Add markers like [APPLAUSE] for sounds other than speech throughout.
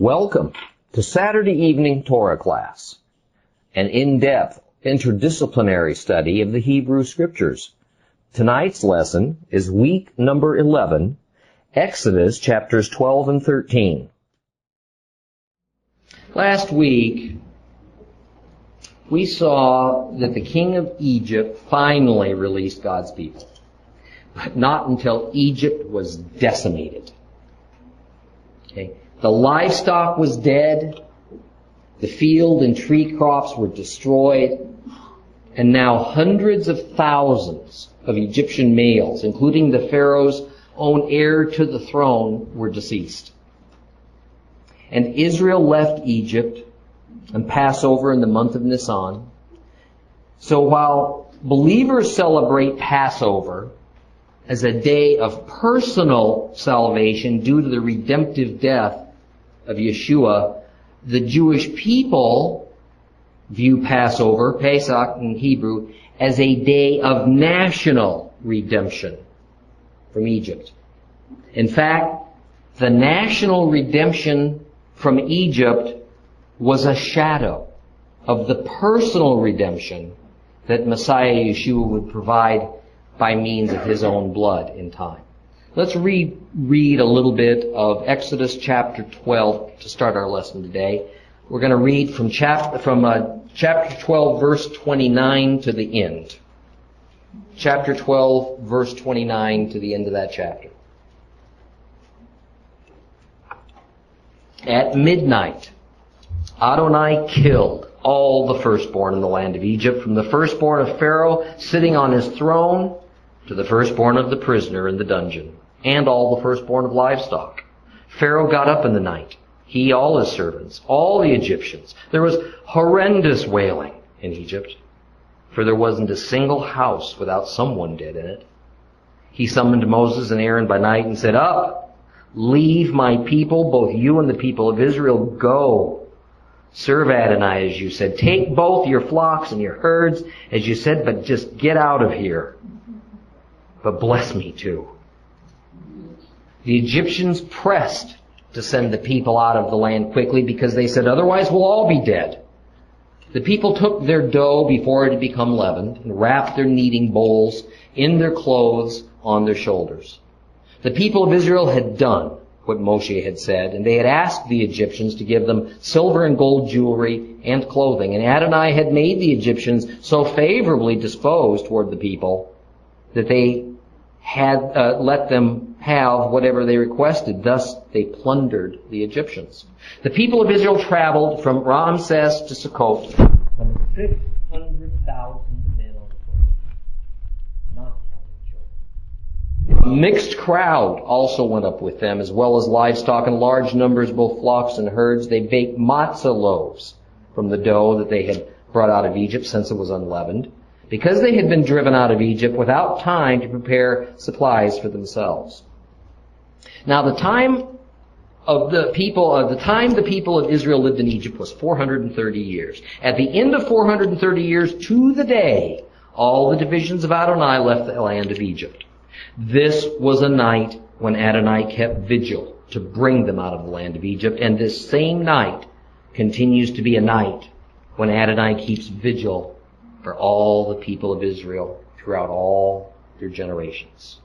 Welcome to Saturday evening Torah class, an in-depth interdisciplinary study of the Hebrew Scriptures. Tonight's lesson is week number 11, Exodus chapters 12 and 13. Last week, we saw that the king of Egypt finally released God's people, but not until Egypt was decimated. Okay. The livestock was dead, the field and tree crops were destroyed, and now hundreds of thousands of Egyptian males, including the Pharaoh's own heir to the throne, were deceased. And Israel left Egypt and Passover in the month of Nisan. So while believers celebrate Passover as a day of personal salvation due to the redemptive death of Yeshua, the Jewish people view Passover, Pesach in Hebrew, as a day of national redemption from Egypt. In fact, the national redemption from Egypt was a shadow of the personal redemption that Messiah Yeshua would provide by means of his own blood in time. Let's read, read a little bit of Exodus chapter 12 to start our lesson today. We're going to read from chapter, from uh, chapter 12 verse 29 to the end. Chapter 12 verse 29 to the end of that chapter. At midnight, Adonai killed all the firstborn in the land of Egypt, from the firstborn of Pharaoh sitting on his throne to the firstborn of the prisoner in the dungeon, and all the firstborn of livestock. Pharaoh got up in the night, he, all his servants, all the Egyptians. There was horrendous wailing in Egypt, for there wasn't a single house without someone dead in it. He summoned Moses and Aaron by night and said, Up, leave my people, both you and the people of Israel, go Serve Adonai as you said. Take both your flocks and your herds as you said, but just get out of here. But bless me too. The Egyptians pressed to send the people out of the land quickly because they said, otherwise we'll all be dead. The people took their dough before it had become leavened and wrapped their kneading bowls in their clothes on their shoulders. The people of Israel had done what Moshe had said, and they had asked the Egyptians to give them silver and gold jewelry and clothing. And Adonai had made the Egyptians so favorably disposed toward the people that they had uh, let them have whatever they requested. Thus, they plundered the Egyptians. The people of Israel traveled from Ramses to Sukkot, 600,000 A mixed crowd also went up with them, as well as livestock in large numbers, both flocks and herds. They baked matzah loaves from the dough that they had brought out of Egypt, since it was unleavened, because they had been driven out of Egypt without time to prepare supplies for themselves. Now the time of the people, of the time the people of Israel lived in Egypt was 430 years. At the end of 430 years, to the day, all the divisions of Adonai left the land of Egypt. This was a night when Adonai kept vigil to bring them out of the land of Egypt, and this same night continues to be a night when Adonai keeps vigil for all the people of Israel throughout all their generations.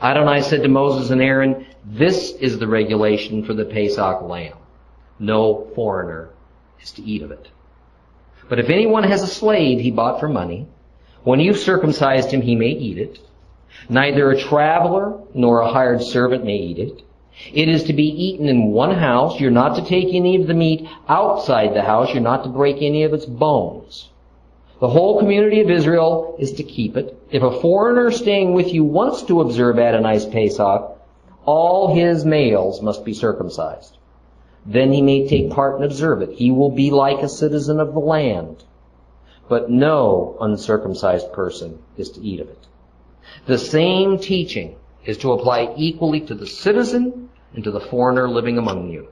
Adonai said to Moses and Aaron, This is the regulation for the Pesach lamb. No foreigner is to eat of it. But if anyone has a slave he bought for money, when you've circumcised him, he may eat it. Neither a traveler nor a hired servant may eat it. It is to be eaten in one house. You're not to take any of the meat outside the house. You're not to break any of its bones. The whole community of Israel is to keep it. If a foreigner staying with you wants to observe Adonai's Pesach, all his males must be circumcised. Then he may take part and observe it. He will be like a citizen of the land. But no uncircumcised person is to eat of it. The same teaching is to apply equally to the citizen and to the foreigner living among you.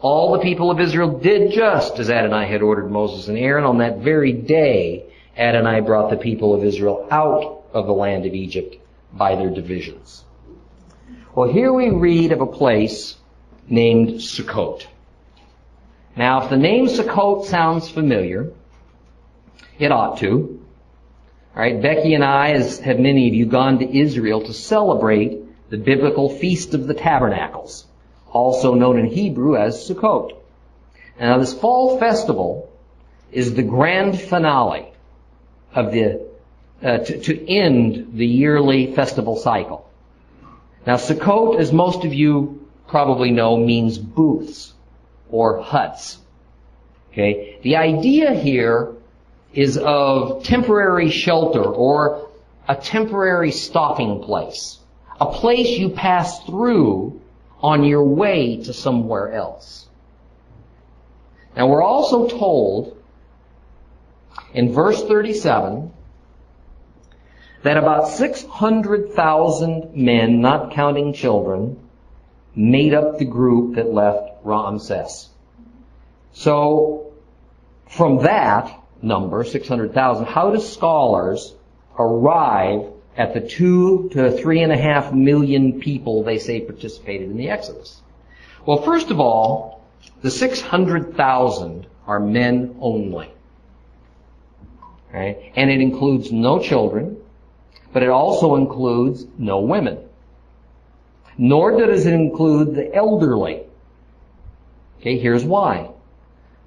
All the people of Israel did just as Adonai had ordered Moses and Aaron. On that very day, Adonai brought the people of Israel out of the land of Egypt by their divisions. Well, here we read of a place named Sukkot. Now, if the name Sukkot sounds familiar, it ought to. All right, Becky and I, as have many of you, gone to Israel to celebrate the biblical Feast of the Tabernacles, also known in Hebrew as Sukkot. Now, this fall festival is the grand finale of the uh, to, to end the yearly festival cycle. Now, Sukkot, as most of you probably know, means booths or huts. Okay? The idea here is of temporary shelter or a temporary stopping place. A place you pass through on your way to somewhere else. Now we're also told in verse 37 that about 600,000 men, not counting children, made up the group that left Ramses. So, from that number, 600,000, how do scholars arrive at the two to three and a half million people they say participated in the Exodus? Well, first of all, the 600,000 are men only. Right? And it includes no children, but it also includes no women. Nor does it include the elderly. Okay, here's why.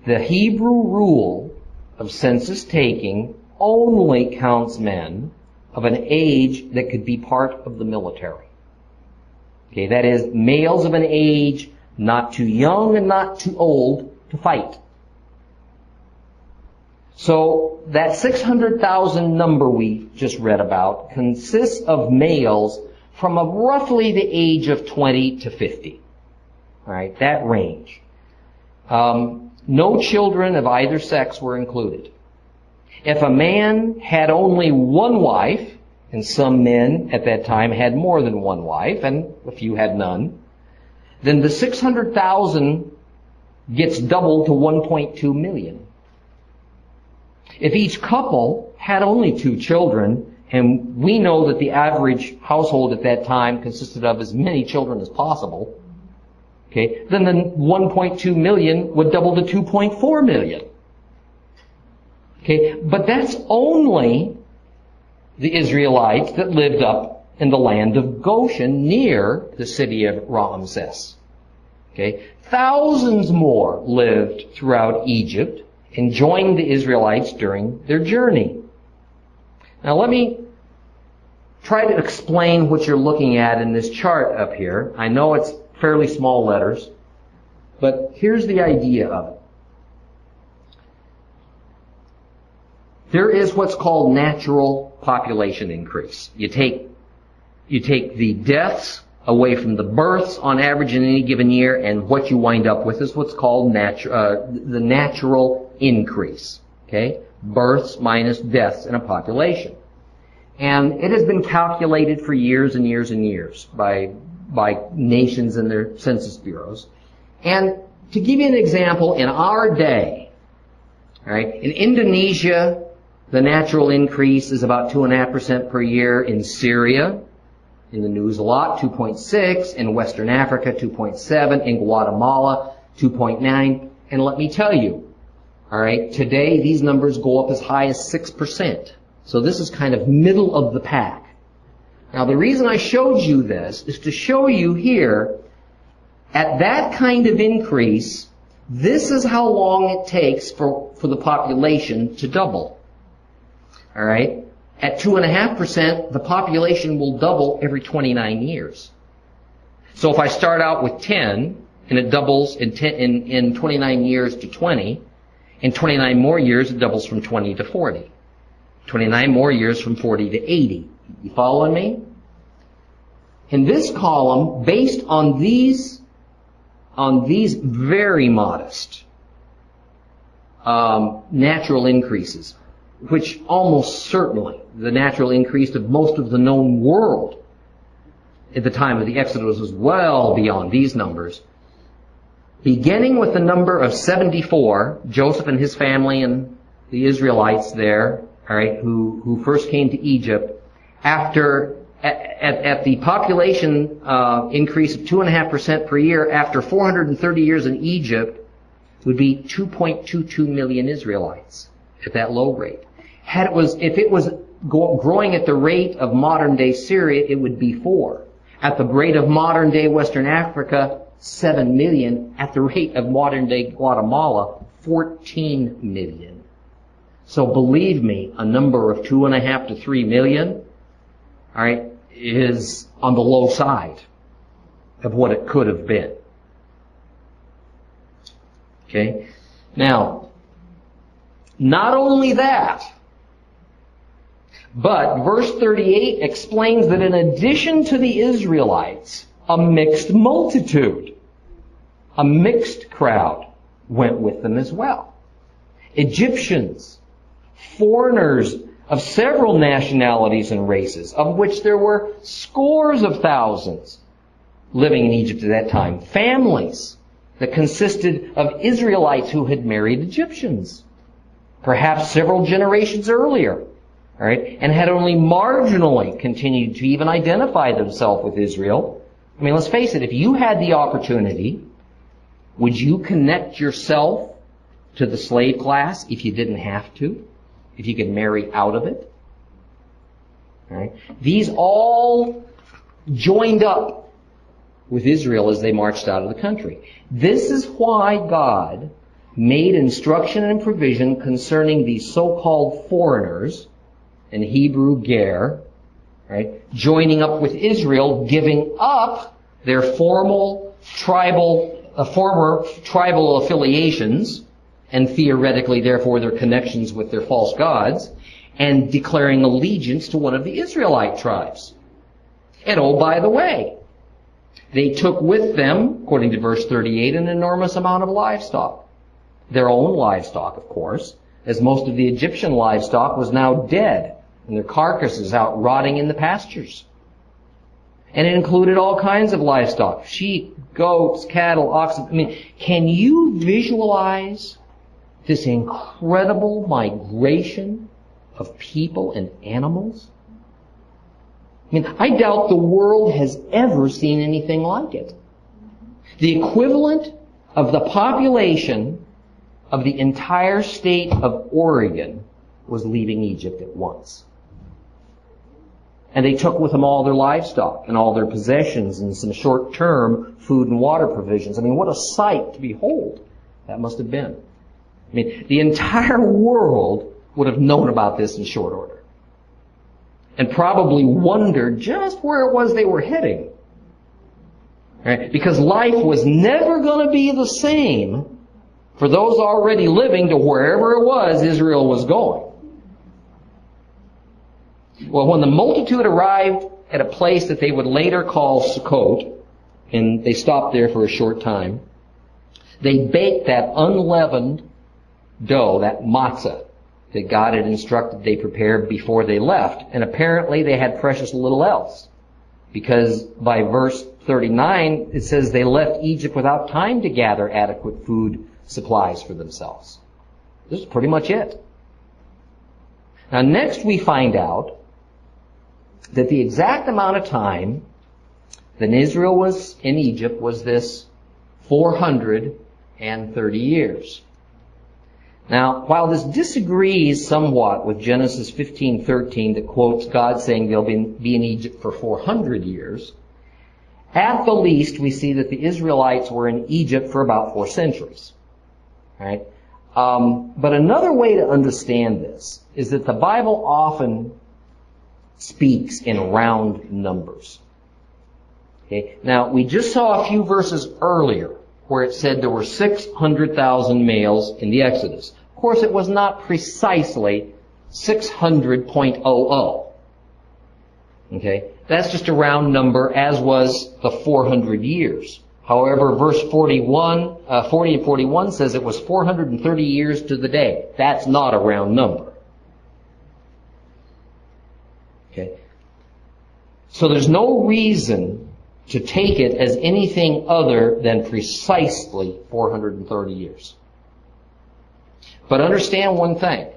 The Hebrew rule of census taking only counts men of an age that could be part of the military. Okay, that is males of an age not too young and not too old to fight. So that 600,000 number we just read about consists of males from roughly the age of 20 to 50. Alright, that range. Um, no children of either sex were included. If a man had only one wife, and some men at that time had more than one wife, and a few had none, then the 600,000 gets doubled to 1.2 million. If each couple had only two children, and we know that the average household at that time consisted of as many children as possible, okay, then the 1.2 million would double to 2.4 million. Okay, but that's only the Israelites that lived up in the land of Goshen near the city of Ramses. Okay, thousands more lived throughout Egypt and joined the Israelites during their journey. Now let me try to explain what you're looking at in this chart up here. I know it's fairly small letters, but here's the idea of it. There is what's called natural population increase. You take, you take the deaths away from the births on average in any given year, and what you wind up with is what's called natu- uh, the natural increase. Okay? Births minus deaths in a population. And it has been calculated for years and years and years by, by nations and their census bureaus. And to give you an example, in our day, right, in Indonesia, the natural increase is about 2.5% per year. In Syria, in the news a lot, 2.6. In Western Africa, 2.7. In Guatemala, 2.9. And let me tell you, alright, today these numbers go up as high as 6%. So this is kind of middle of the pack. Now the reason I showed you this is to show you here, at that kind of increase, this is how long it takes for, for the population to double. Alright? At 2.5%, the population will double every 29 years. So if I start out with 10, and it doubles in, 10, in, in 29 years to 20, in 29 more years it doubles from 20 to 40. 29 more years from 40 to 80. You following me? In this column, based on these, on these very modest um, natural increases, which almost certainly the natural increase of most of the known world at the time of the Exodus was well beyond these numbers. Beginning with the number of 74, Joseph and his family and the Israelites there, alright, who, who first came to Egypt, after, at, at, at the population uh, increase of 2.5% per year, after 430 years in Egypt, would be 2.22 million Israelites at that low rate. Had it was, if it was growing at the rate of modern day Syria, it would be four. At the rate of modern day Western Africa, 7 million. At the rate of modern day Guatemala, 14 million. So believe me, a number of two and a half to three million, alright, is on the low side of what it could have been. Okay? Now, not only that, but verse 38 explains that in addition to the Israelites, a mixed multitude, a mixed crowd went with them as well. Egyptians, foreigners of several nationalities and races, of which there were scores of thousands living in Egypt at that time, families that consisted of Israelites who had married Egyptians, perhaps several generations earlier. Right, and had only marginally continued to even identify themselves with Israel. I mean, let's face it, if you had the opportunity, would you connect yourself to the slave class if you didn't have to? If you could marry out of it? Right. These all joined up with Israel as they marched out of the country. This is why God made instruction and provision concerning these so-called foreigners in Hebrew ger, right, joining up with Israel, giving up their formal tribal, uh, former tribal affiliations, and theoretically, therefore, their connections with their false gods, and declaring allegiance to one of the Israelite tribes. And oh, by the way, they took with them, according to verse 38, an enormous amount of livestock. Their own livestock, of course, as most of the Egyptian livestock was now dead and their carcasses out rotting in the pastures. And it included all kinds of livestock. Sheep, goats, cattle, oxen. I mean, can you visualize this incredible migration of people and animals? I mean, I doubt the world has ever seen anything like it. The equivalent of the population of the entire state of Oregon was leaving Egypt at once. And they took with them all their livestock and all their possessions and some short-term food and water provisions. I mean, what a sight to behold that must have been. I mean, the entire world would have known about this in short order. And probably wondered just where it was they were heading. Right? Because life was never going to be the same for those already living to wherever it was Israel was going. Well, when the multitude arrived at a place that they would later call Sukkot, and they stopped there for a short time, they baked that unleavened dough, that matzah, that God had instructed they prepare before they left. And apparently they had precious little else. Because by verse 39, it says they left Egypt without time to gather adequate food supplies for themselves. This is pretty much it. Now next we find out that the exact amount of time that Israel was in Egypt was this 430 years. Now, while this disagrees somewhat with Genesis 15:13 that quotes God saying they'll be in Egypt for 400 years, at the least we see that the Israelites were in Egypt for about four centuries. Right? Um, but another way to understand this is that the Bible often speaks in round numbers. Okay? Now, we just saw a few verses earlier where it said there were 600,000 males in the Exodus. Of course, it was not precisely 600.00. Okay? That's just a round number, as was the 400 years. However, verse 41, uh, 40 and 41 says it was 430 years to the day. That's not a round number. Okay? So there's no reason to take it as anything other than precisely 430 years. But understand one thing.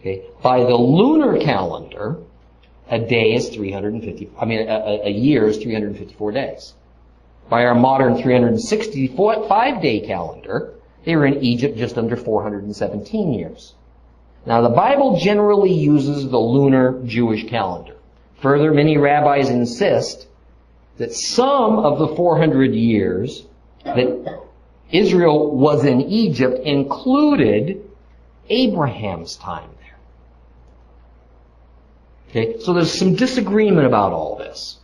Okay? By the lunar calendar, a day is 350, I mean, a, a year is 354 days. By our modern 365 day calendar, They were in Egypt just under 417 years. Now the Bible generally uses the lunar Jewish calendar. Further, many rabbis insist that some of the 400 years that Israel was in Egypt included Abraham's time there. Okay, so there's some disagreement about all this.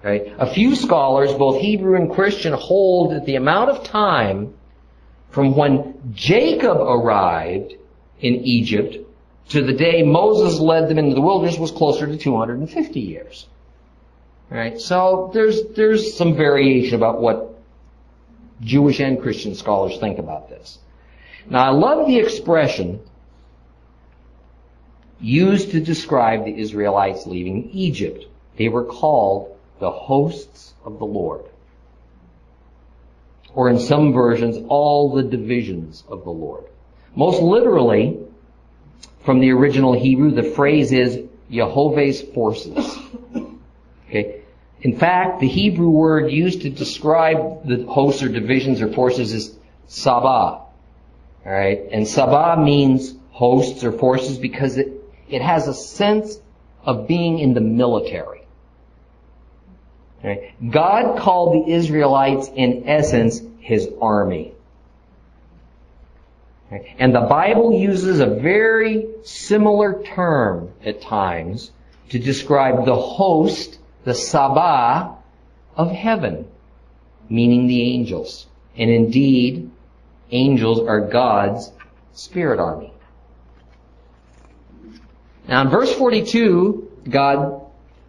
Okay, a few scholars, both Hebrew and Christian, hold that the amount of time from when Jacob arrived in Egypt to the day Moses led them into the wilderness was closer to 250 years. Right? So there's there's some variation about what Jewish and Christian scholars think about this. Now I love the expression used to describe the Israelites leaving Egypt. They were called the hosts of the Lord. Or in some versions, all the divisions of the Lord. Most literally, from the original Hebrew, the phrase is Jehovah's forces. Okay. In fact, the Hebrew word used to describe the hosts or divisions or forces is Sabah. Alright? And Sabah means hosts or forces because it, it has a sense of being in the military. Right? God called the Israelites in essence His army. And the Bible uses a very similar term at times to describe the host, the Sabah of heaven, meaning the angels. And indeed, angels are God's spirit army. Now in verse 42, God,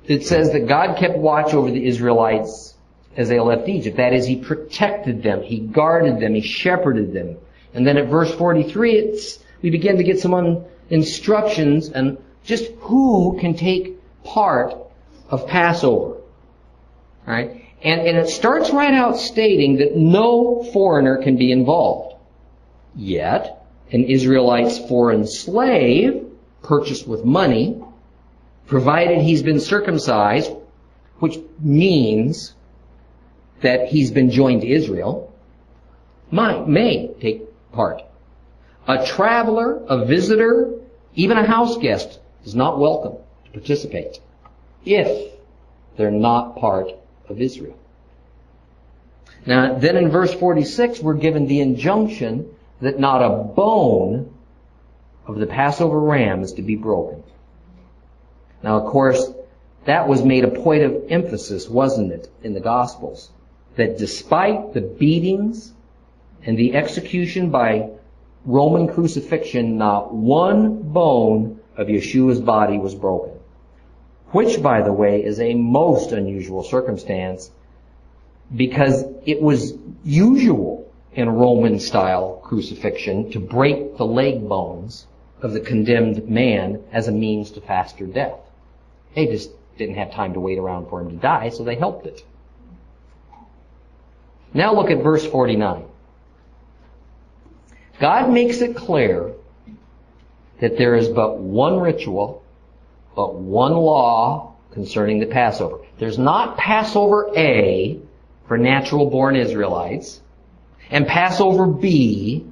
it says that God kept watch over the Israelites as they left Egypt. That is, He protected them, He guarded them, He shepherded them. And then at verse 43, it's, we begin to get some instructions and just who can take part of Passover. Right? And, and it starts right out stating that no foreigner can be involved. Yet, an Israelite's foreign slave, purchased with money, provided he's been circumcised, which means that he's been joined to Israel, might, may take part. A traveler, a visitor, even a house guest is not welcome to participate if they're not part of Israel. Now, then in verse 46, we're given the injunction that not a bone of the Passover ram is to be broken. Now, of course, that was made a point of emphasis, wasn't it, in the Gospels? That despite the beatings and the execution by Roman crucifixion, not one bone of Yeshua's body was broken. Which, by the way, is a most unusual circumstance because it was usual in Roman style crucifixion to break the leg bones of the condemned man as a means to faster death. They just didn't have time to wait around for him to die, so they helped it. Now look at verse 49. God makes it clear that there is but one ritual, but one law concerning the Passover. There's not Passover A for natural born Israelites and Passover B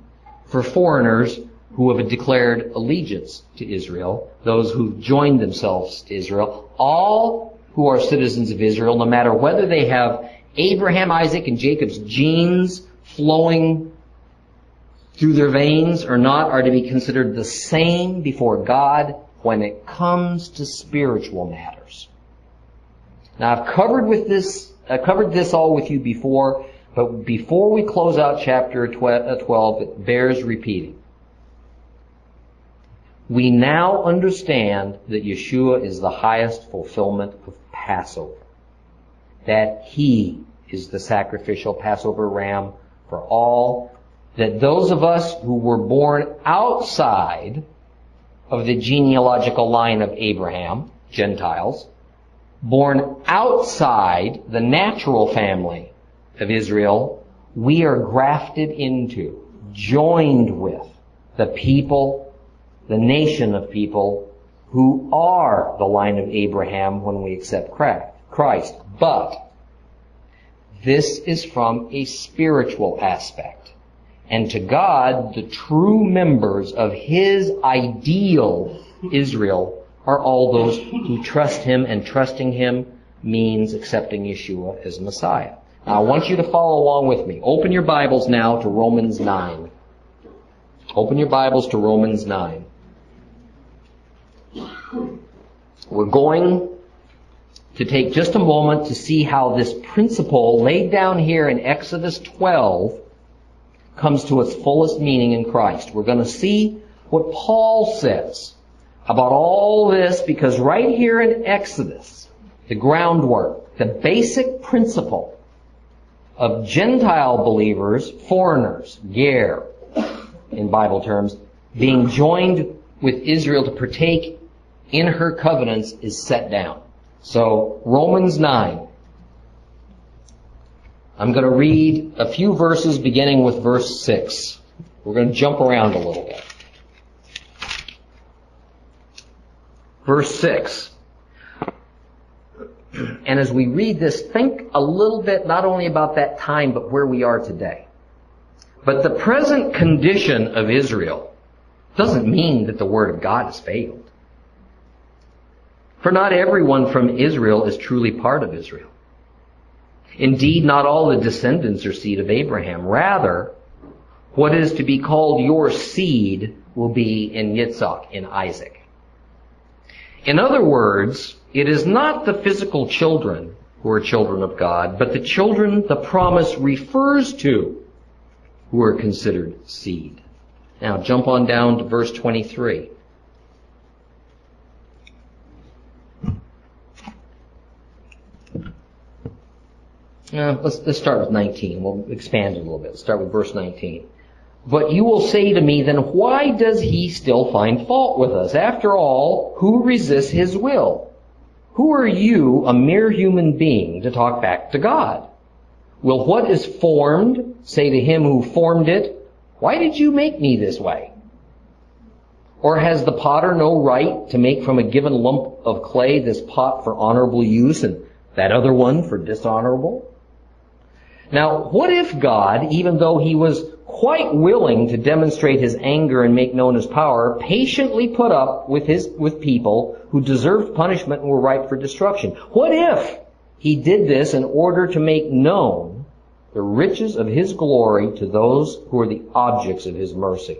for foreigners who have declared allegiance to Israel, those who've joined themselves to Israel, all who are citizens of Israel, no matter whether they have Abraham, Isaac, and Jacob's genes flowing through their veins or not are to be considered the same before God when it comes to spiritual matters. Now I've covered with this, I covered this all with you before, but before we close out chapter uh, 12, it bears repeating. We now understand that Yeshua is the highest fulfillment of Passover. That He is the sacrificial Passover ram for all that those of us who were born outside of the genealogical line of Abraham, Gentiles, born outside the natural family of Israel, we are grafted into, joined with the people, the nation of people who are the line of Abraham when we accept Christ. But this is from a spiritual aspect. And to God, the true members of His ideal Israel are all those who trust Him, and trusting Him means accepting Yeshua as Messiah. Now, I want you to follow along with me. Open your Bibles now to Romans 9. Open your Bibles to Romans 9. We're going to take just a moment to see how this principle laid down here in Exodus 12 comes to its fullest meaning in Christ. We're going to see what Paul says about all this because right here in Exodus, the groundwork, the basic principle of Gentile believers, foreigners, ger, in Bible terms, being joined with Israel to partake in her covenants is set down. So, Romans 9. I'm going to read a few verses beginning with verse 6. We're going to jump around a little bit. Verse 6. And as we read this, think a little bit not only about that time, but where we are today. But the present condition of Israel doesn't mean that the Word of God has failed. For not everyone from Israel is truly part of Israel. Indeed, not all the descendants are seed of Abraham. Rather, what is to be called your seed will be in Yitzhak, in Isaac. In other words, it is not the physical children who are children of God, but the children the promise refers to who are considered seed. Now jump on down to verse 23. Let's, let's start with 19. We'll expand a little bit. Let's start with verse 19. But you will say to me, then why does he still find fault with us? After all, who resists his will? Who are you, a mere human being, to talk back to God? Will what is formed say to him who formed it, why did you make me this way? Or has the potter no right to make from a given lump of clay this pot for honorable use and that other one for dishonorable? Now, what if God, even though he was quite willing to demonstrate his anger and make known his power, patiently put up with his, with people who deserved punishment and were ripe for destruction? What if he did this in order to make known the riches of his glory to those who are the objects of his mercy,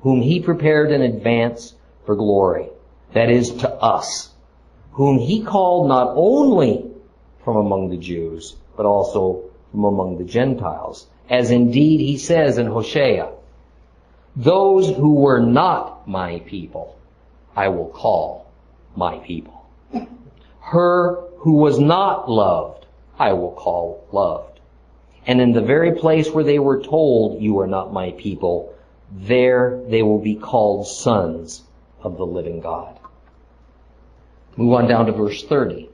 whom he prepared in advance for glory? That is to us, whom he called not only from among the Jews, but also from among the Gentiles. As indeed he says in Hosea, those who were not my people, I will call my people. Her who was not loved, I will call loved. And in the very place where they were told, you are not my people, there they will be called sons of the living God. Move on down to verse 30.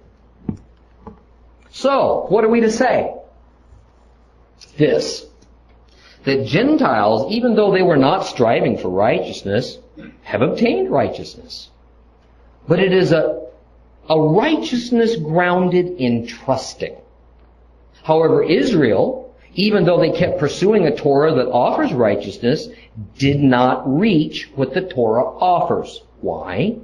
So, what are we to say? This that Gentiles, even though they were not striving for righteousness, have obtained righteousness. But it is a, a righteousness grounded in trusting. However, Israel, even though they kept pursuing a Torah that offers righteousness, did not reach what the Torah offers. Why?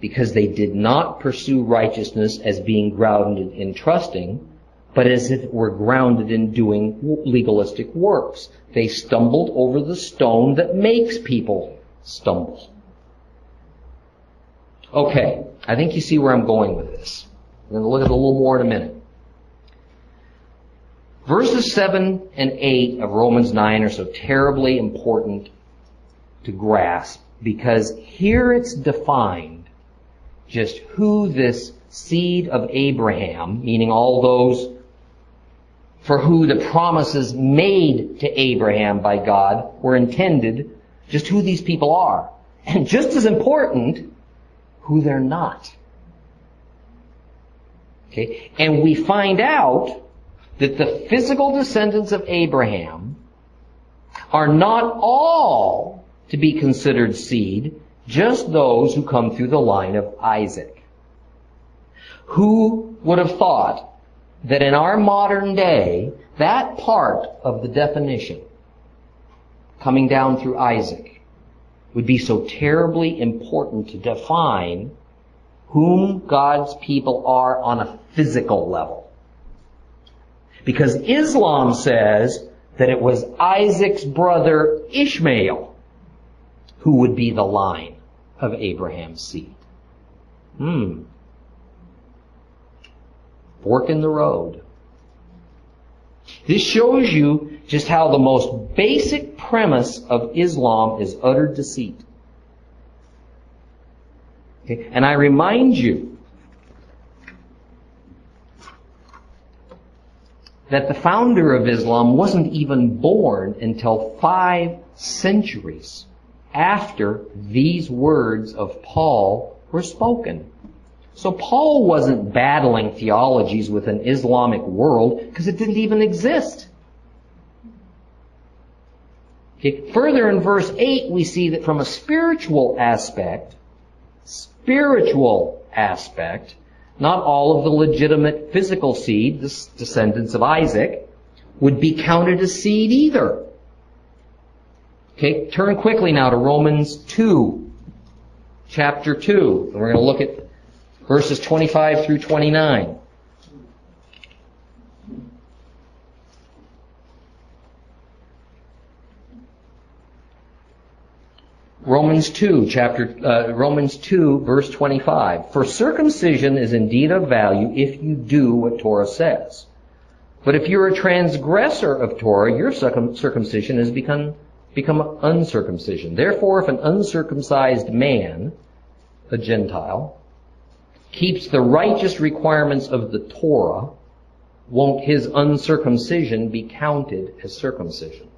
Because they did not pursue righteousness as being grounded in trusting, but as if it were grounded in doing legalistic works. They stumbled over the stone that makes people stumble. Okay, I think you see where I'm going with this. I'm going to look at it a little more in a minute. Verses 7 and 8 of Romans 9 are so terribly important to grasp because here it's defined just who this seed of Abraham, meaning all those for who the promises made to Abraham by God were intended, just who these people are. And just as important, who they're not. Okay? And we find out that the physical descendants of Abraham are not all to be considered seed, just those who come through the line of Isaac. Who would have thought that in our modern day, that part of the definition coming down through Isaac would be so terribly important to define whom God's people are on a physical level. Because Islam says that it was Isaac's brother Ishmael who would be the line of Abraham's seed. Hmm. Fork in the road. This shows you just how the most basic premise of Islam is utter deceit. Okay? And I remind you that the founder of Islam wasn't even born until five centuries after these words of Paul were spoken. So Paul wasn't battling theologies with an Islamic world because it didn't even exist. Okay. Further in verse 8 we see that from a spiritual aspect, spiritual aspect, not all of the legitimate physical seed, the descendants of Isaac, would be counted as seed either. Okay, turn quickly now to Romans 2, chapter 2. And we're going to look at verses 25 through 29. Romans 2, chapter, uh, Romans 2, verse 25. For circumcision is indeed of value if you do what Torah says. But if you're a transgressor of Torah, your circumcision has become become uncircumcision. Therefore, if an uncircumcised man, a Gentile, keeps the righteous requirements of the Torah, won't his uncircumcision be counted as circumcision?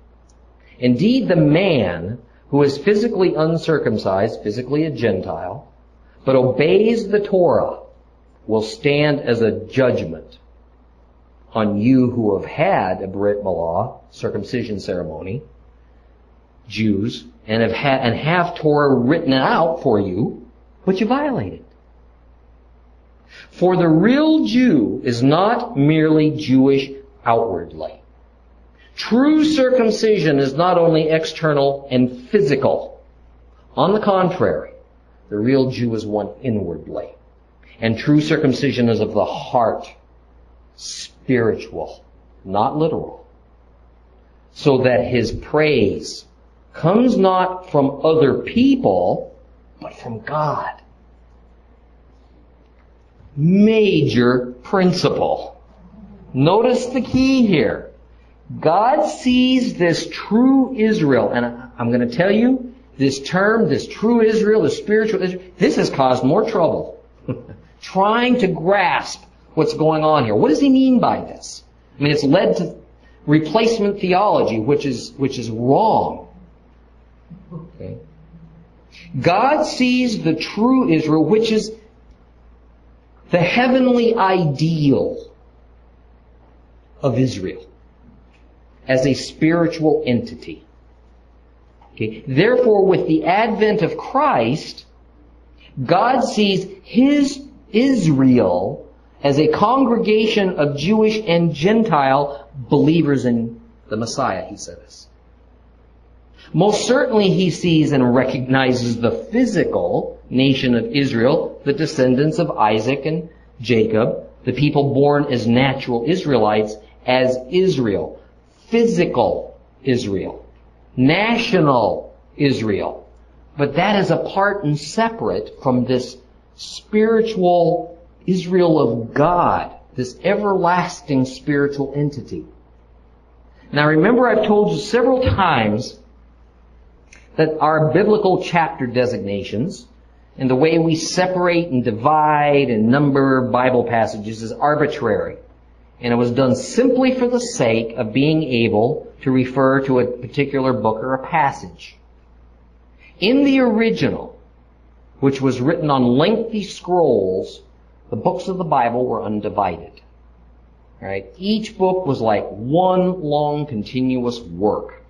Indeed, the man who is physically uncircumcised, physically a Gentile, but obeys the Torah, will stand as a judgment on you who have had a Brit Milah, circumcision ceremony, Jews and have, ha- and have Torah written out for you, but you violated. For the real Jew is not merely Jewish outwardly. True circumcision is not only external and physical. On the contrary, the real Jew is one inwardly. And true circumcision is of the heart, spiritual, not literal. So that his praise comes not from other people, but from God. Major principle. Notice the key here. God sees this true Israel, and I'm going to tell you, this term, this true Israel, the spiritual Israel, this has caused more trouble. [LAUGHS] Trying to grasp what's going on here. What does he mean by this? I mean, it's led to replacement theology, which is, which is wrong. Okay. God sees the true Israel, which is the heavenly ideal of Israel as a spiritual entity. Okay. Therefore, with the advent of Christ, God sees His Israel as a congregation of Jewish and Gentile believers in the Messiah, He says. Most certainly he sees and recognizes the physical nation of Israel, the descendants of Isaac and Jacob, the people born as natural Israelites, as Israel. Physical Israel. National Israel. But that is apart and separate from this spiritual Israel of God, this everlasting spiritual entity. Now remember I've told you several times that our biblical chapter designations and the way we separate and divide and number Bible passages is arbitrary. And it was done simply for the sake of being able to refer to a particular book or a passage. In the original, which was written on lengthy scrolls, the books of the Bible were undivided. Right? Each book was like one long continuous work.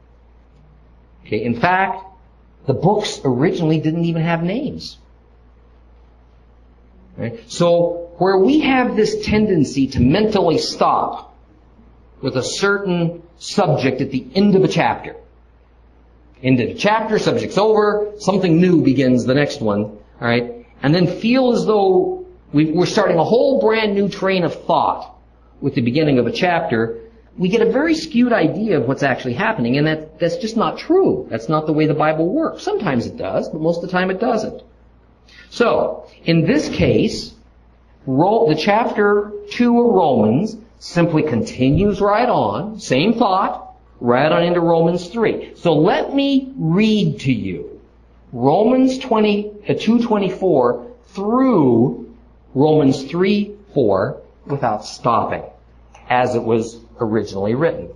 Okay, in fact, the books originally didn't even have names. Right? So, where we have this tendency to mentally stop with a certain subject at the end of a chapter, Into the chapter, subject's over, something new begins the next one, alright? And then feel as though we're starting a whole brand new train of thought with the beginning of a chapter, we get a very skewed idea of what's actually happening, and that, that's just not true. That's not the way the Bible works. Sometimes it does, but most of the time it doesn't. So, in this case, the chapter 2 of Romans simply continues right on, same thought, right on into Romans 3. So let me read to you Romans 20, uh, 224 through Romans 3, 4 without stopping, as it was originally written.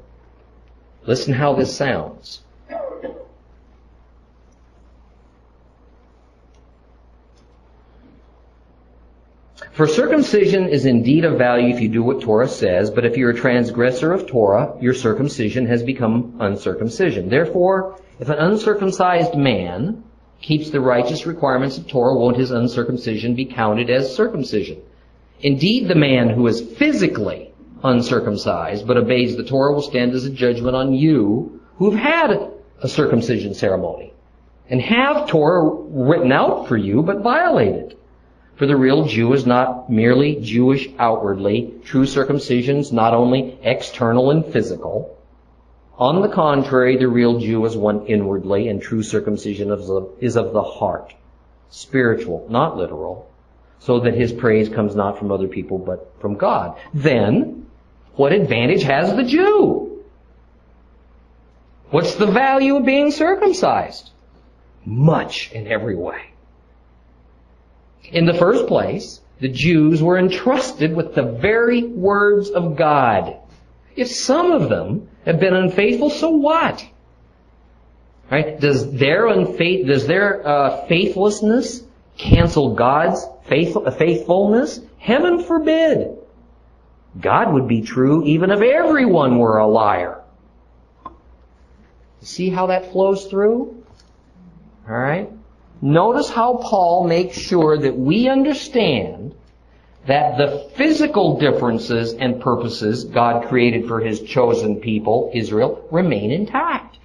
Listen how this sounds. For circumcision is indeed of value if you do what Torah says, but if you're a transgressor of Torah, your circumcision has become uncircumcision. Therefore, if an uncircumcised man keeps the righteous requirements of Torah, won't his uncircumcision be counted as circumcision? Indeed, the man who is physically uncircumcised but obeys the Torah will stand as a judgment on you who've had a circumcision ceremony and have Torah written out for you but violated. For the real Jew is not merely Jewish outwardly. True circumcision is not only external and physical. On the contrary, the real Jew is one inwardly, and true circumcision is of the heart. Spiritual, not literal so that his praise comes not from other people but from God. Then, what advantage has the Jew? What's the value of being circumcised? Much in every way. In the first place, the Jews were entrusted with the very words of God. If some of them have been unfaithful, so what? Right? Does their unfaith, does their uh, faithlessness cancel God's faithfulness? Heaven forbid. God would be true even if everyone were a liar. See how that flows through? Alright? Notice how Paul makes sure that we understand that the physical differences and purposes God created for His chosen people, Israel, remain intact.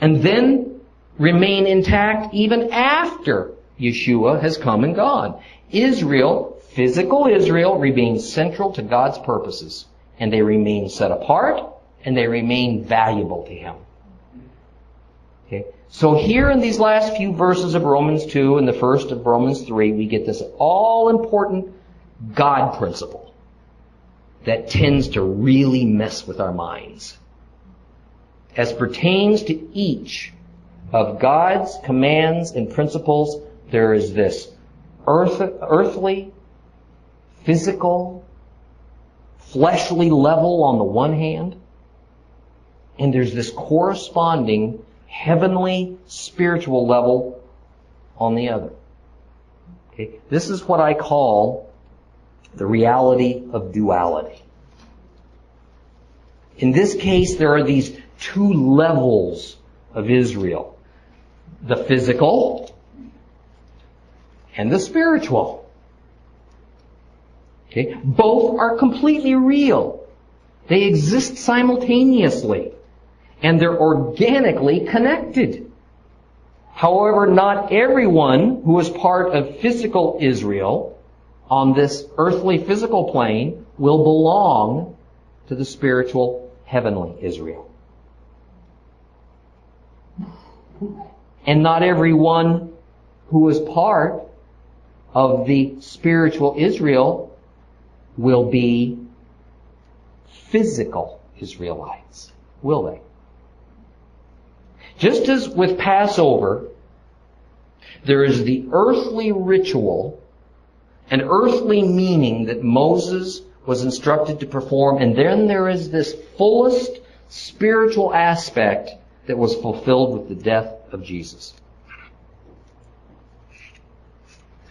And then remain intact even after Yeshua has come and gone. Israel, physical Israel, remains central to God's purposes. And they remain set apart and they remain valuable to Him. Okay? So here in these last few verses of Romans 2 and the first of Romans 3, we get this all important God principle that tends to really mess with our minds. As pertains to each of God's commands and principles, there is this earth, earthly, physical, fleshly level on the one hand, and there's this corresponding heavenly, spiritual level on the other. Okay? This is what I call the reality of duality. In this case, there are these two levels of Israel. The physical and the spiritual. Okay? Both are completely real. They exist simultaneously. And they're organically connected. However, not everyone who is part of physical Israel on this earthly physical plane will belong to the spiritual heavenly Israel. And not everyone who is part of the spiritual Israel will be physical Israelites, will they? Just as with Passover, there is the earthly ritual and earthly meaning that Moses was instructed to perform, and then there is this fullest spiritual aspect that was fulfilled with the death of Jesus.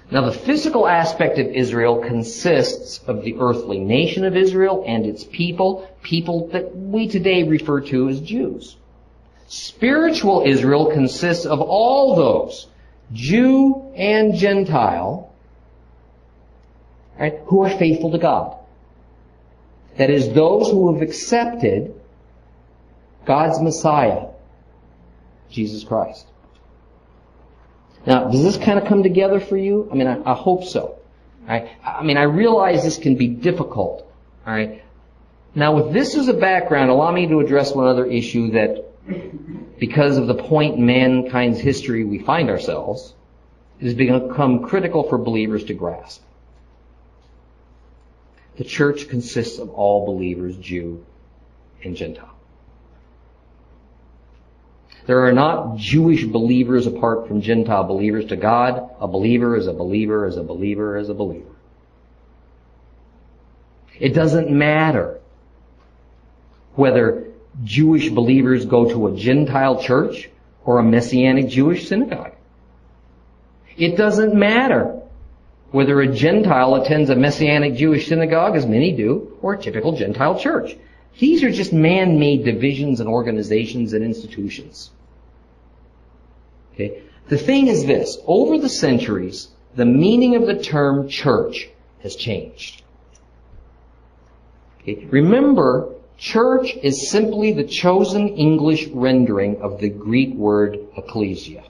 Now the physical aspect of Israel consists of the earthly nation of Israel and its people, people that we today refer to as Jews. Spiritual Israel consists of all those, Jew and Gentile, right, who are faithful to God. That is, those who have accepted God's Messiah Jesus Christ. Now, does this kind of come together for you? I mean, I, I hope so. Right? I mean, I realize this can be difficult. All right. Now, with this as a background, allow me to address one other issue that, because of the point in mankind's history we find ourselves, has become critical for believers to grasp. The church consists of all believers, Jew and Gentile. There are not Jewish believers apart from Gentile believers. To God, a believer is a believer is a believer is a believer. It doesn't matter whether Jewish believers go to a Gentile church or a Messianic Jewish synagogue. It doesn't matter whether a Gentile attends a Messianic Jewish synagogue, as many do, or a typical Gentile church. These are just man-made divisions and organizations and institutions. Okay? The thing is this, over the centuries, the meaning of the term church has changed. Okay? Remember, church is simply the chosen English rendering of the Greek word ecclesia.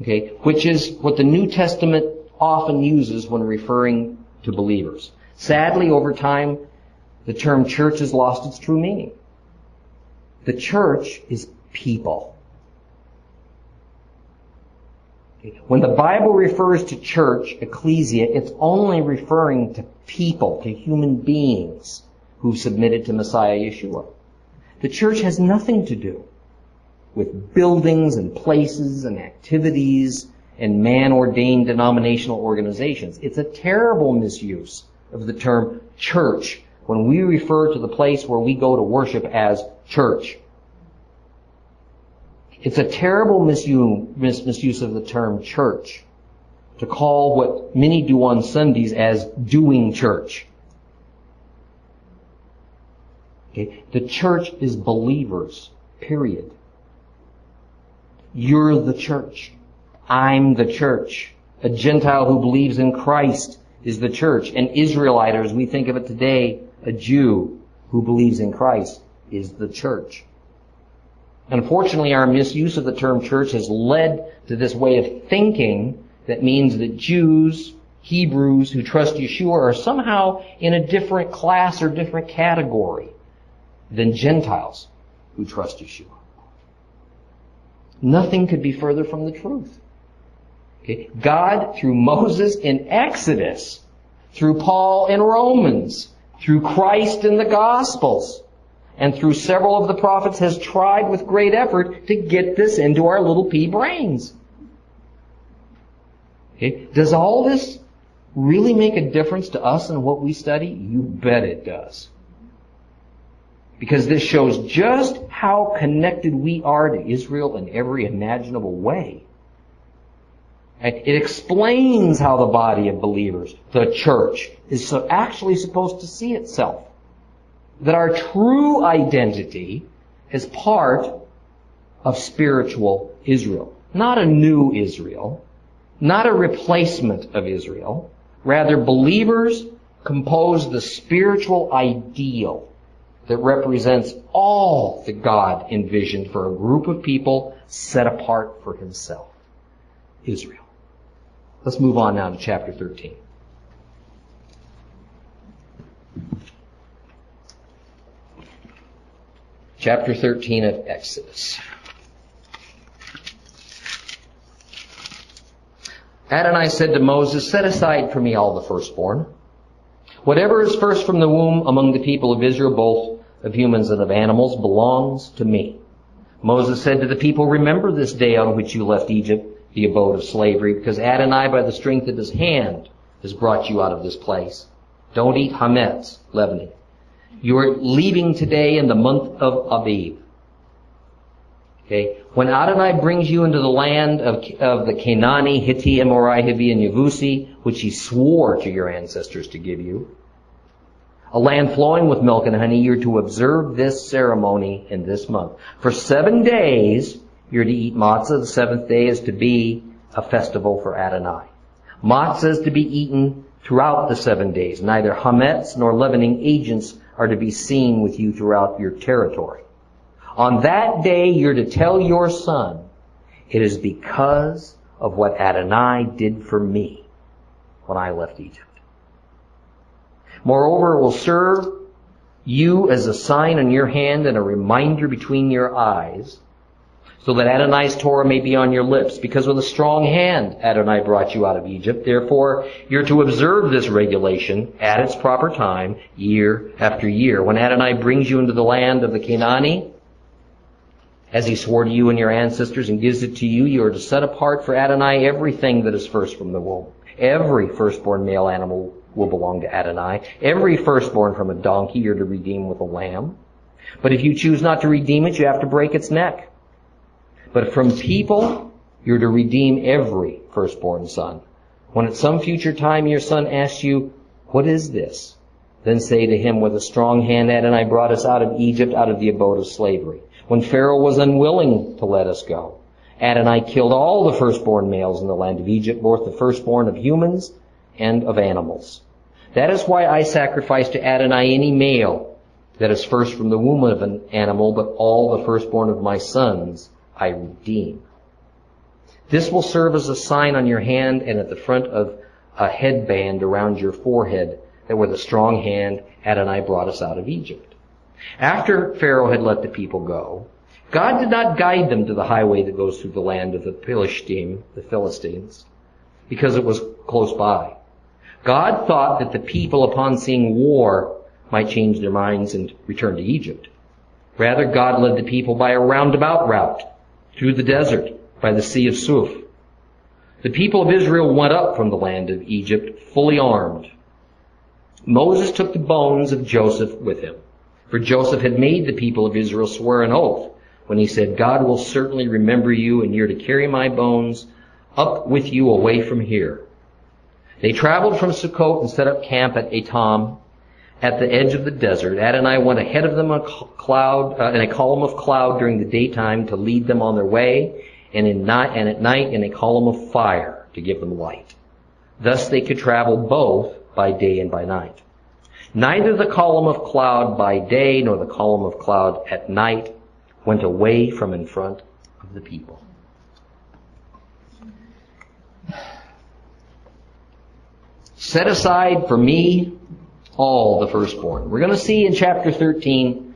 Okay? Which is what the New Testament often uses when referring to believers. Sadly, over time, the term church has lost its true meaning. The church is people. When the Bible refers to church, ecclesia, it's only referring to people, to human beings who submitted to Messiah Yeshua. The church has nothing to do with buildings and places and activities and man-ordained denominational organizations. It's a terrible misuse of the term church when we refer to the place where we go to worship as church. It's a terrible misuse of the term church to call what many do on Sundays as doing church. Okay? The church is believers, period. You're the church. I'm the church. A Gentile who believes in Christ is the church. An Israelite, as we think of it today, a Jew who believes in Christ is the church. Unfortunately, our misuse of the term church has led to this way of thinking that means that Jews, Hebrews who trust Yeshua are somehow in a different class or different category than Gentiles who trust Yeshua. Nothing could be further from the truth. Okay? God, through Moses in Exodus, through Paul in Romans, through Christ in the Gospels, and through several of the prophets has tried with great effort to get this into our little pea brains. Okay? Does all this really make a difference to us and what we study? You bet it does. Because this shows just how connected we are to Israel in every imaginable way. It explains how the body of believers, the church, is actually supposed to see itself that our true identity is part of spiritual Israel. Not a new Israel, not a replacement of Israel. Rather, believers compose the spiritual ideal that represents all that God envisioned for a group of people set apart for himself. Israel. Let's move on now to chapter 13. Chapter 13 of Exodus. Adonai said to Moses, Set aside for me all the firstborn. Whatever is first from the womb among the people of Israel, both of humans and of animals, belongs to me. Moses said to the people, Remember this day on which you left Egypt, the abode of slavery, because Adonai, by the strength of his hand, has brought you out of this place. Don't eat hametz, leavening. You are leaving today in the month of Abib. Okay? When Adonai brings you into the land of, of the Canaani, Hitti, Amorite, Hivi, and Yevusi, which he swore to your ancestors to give you, a land flowing with milk and honey, you're to observe this ceremony in this month. For seven days, you're to eat matzah. The seventh day is to be a festival for Adonai. Matzah is to be eaten throughout the seven days. Neither hametz nor leavening agents are to be seen with you throughout your territory. On that day you're to tell your son, it is because of what Adonai did for me when I left Egypt. Moreover, it will serve you as a sign on your hand and a reminder between your eyes, so that Adonai's Torah may be on your lips. Because with a strong hand Adonai brought you out of Egypt. Therefore, you're to observe this regulation at its proper time, year after year. When Adonai brings you into the land of the Canaani, as he swore to you and your ancestors and gives it to you, you are to set apart for Adonai everything that is first from the womb. Every firstborn male animal will belong to Adonai. Every firstborn from a donkey you're to redeem with a lamb. But if you choose not to redeem it, you have to break its neck. But from people, you're to redeem every firstborn son. When at some future time your son asks you, what is this? Then say to him, with a strong hand Adonai brought us out of Egypt, out of the abode of slavery. When Pharaoh was unwilling to let us go, Adonai killed all the firstborn males in the land of Egypt, both the firstborn of humans and of animals. That is why I sacrifice to Adonai any male that is first from the womb of an animal, but all the firstborn of my sons I redeem. This will serve as a sign on your hand and at the front of a headband around your forehead that with a strong hand Adonai brought us out of Egypt. After Pharaoh had let the people go, God did not guide them to the highway that goes through the land of the Philistine, the Philistines, because it was close by. God thought that the people, upon seeing war, might change their minds and return to Egypt. Rather, God led the people by a roundabout route through the desert by the Sea of Suf. The people of Israel went up from the land of Egypt fully armed. Moses took the bones of Joseph with him, for Joseph had made the people of Israel swear an oath when he said, God will certainly remember you and you're to carry my bones up with you away from here. They traveled from Sukkot and set up camp at Etam at the edge of the desert. Adonai went ahead of them a cloud, uh, in a column of cloud during the daytime to lead them on their way, and, in night, and at night in a column of fire to give them light. Thus they could travel both by day and by night. Neither the column of cloud by day nor the column of cloud at night went away from in front of the people. Set aside for me all the firstborn. We're going to see in chapter 13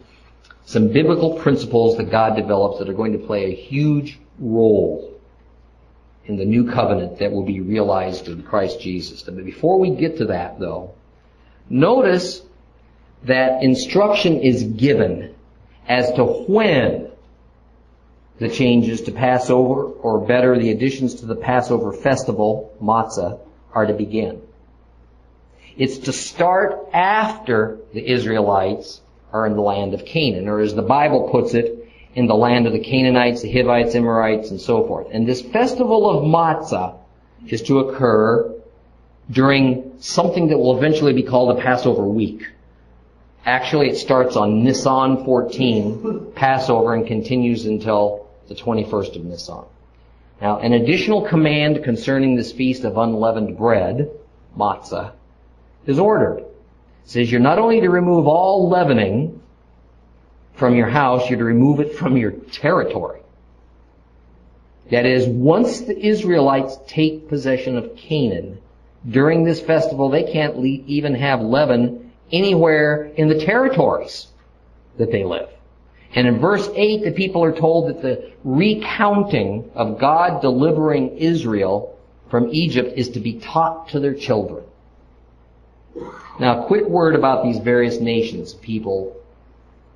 some biblical principles that God develops that are going to play a huge role in the new covenant that will be realized in Christ Jesus. But before we get to that though, notice that instruction is given as to when the changes to Passover, or better, the additions to the Passover festival, matzah, are to begin. It's to start after the Israelites are in the land of Canaan, or as the Bible puts it, in the land of the Canaanites, the Hivites, Amorites, and so forth. And this festival of matzah is to occur during something that will eventually be called a Passover week. Actually, it starts on Nisan 14, Passover, and continues until the 21st of Nisan. Now, an additional command concerning this feast of unleavened bread, matzah, is ordered. It says you're not only to remove all leavening from your house, you're to remove it from your territory. That is, once the Israelites take possession of Canaan, during this festival, they can't le- even have leaven anywhere in the territories that they live. And in verse 8, the people are told that the recounting of God delivering Israel from Egypt is to be taught to their children. Now, a quick word about these various nations, people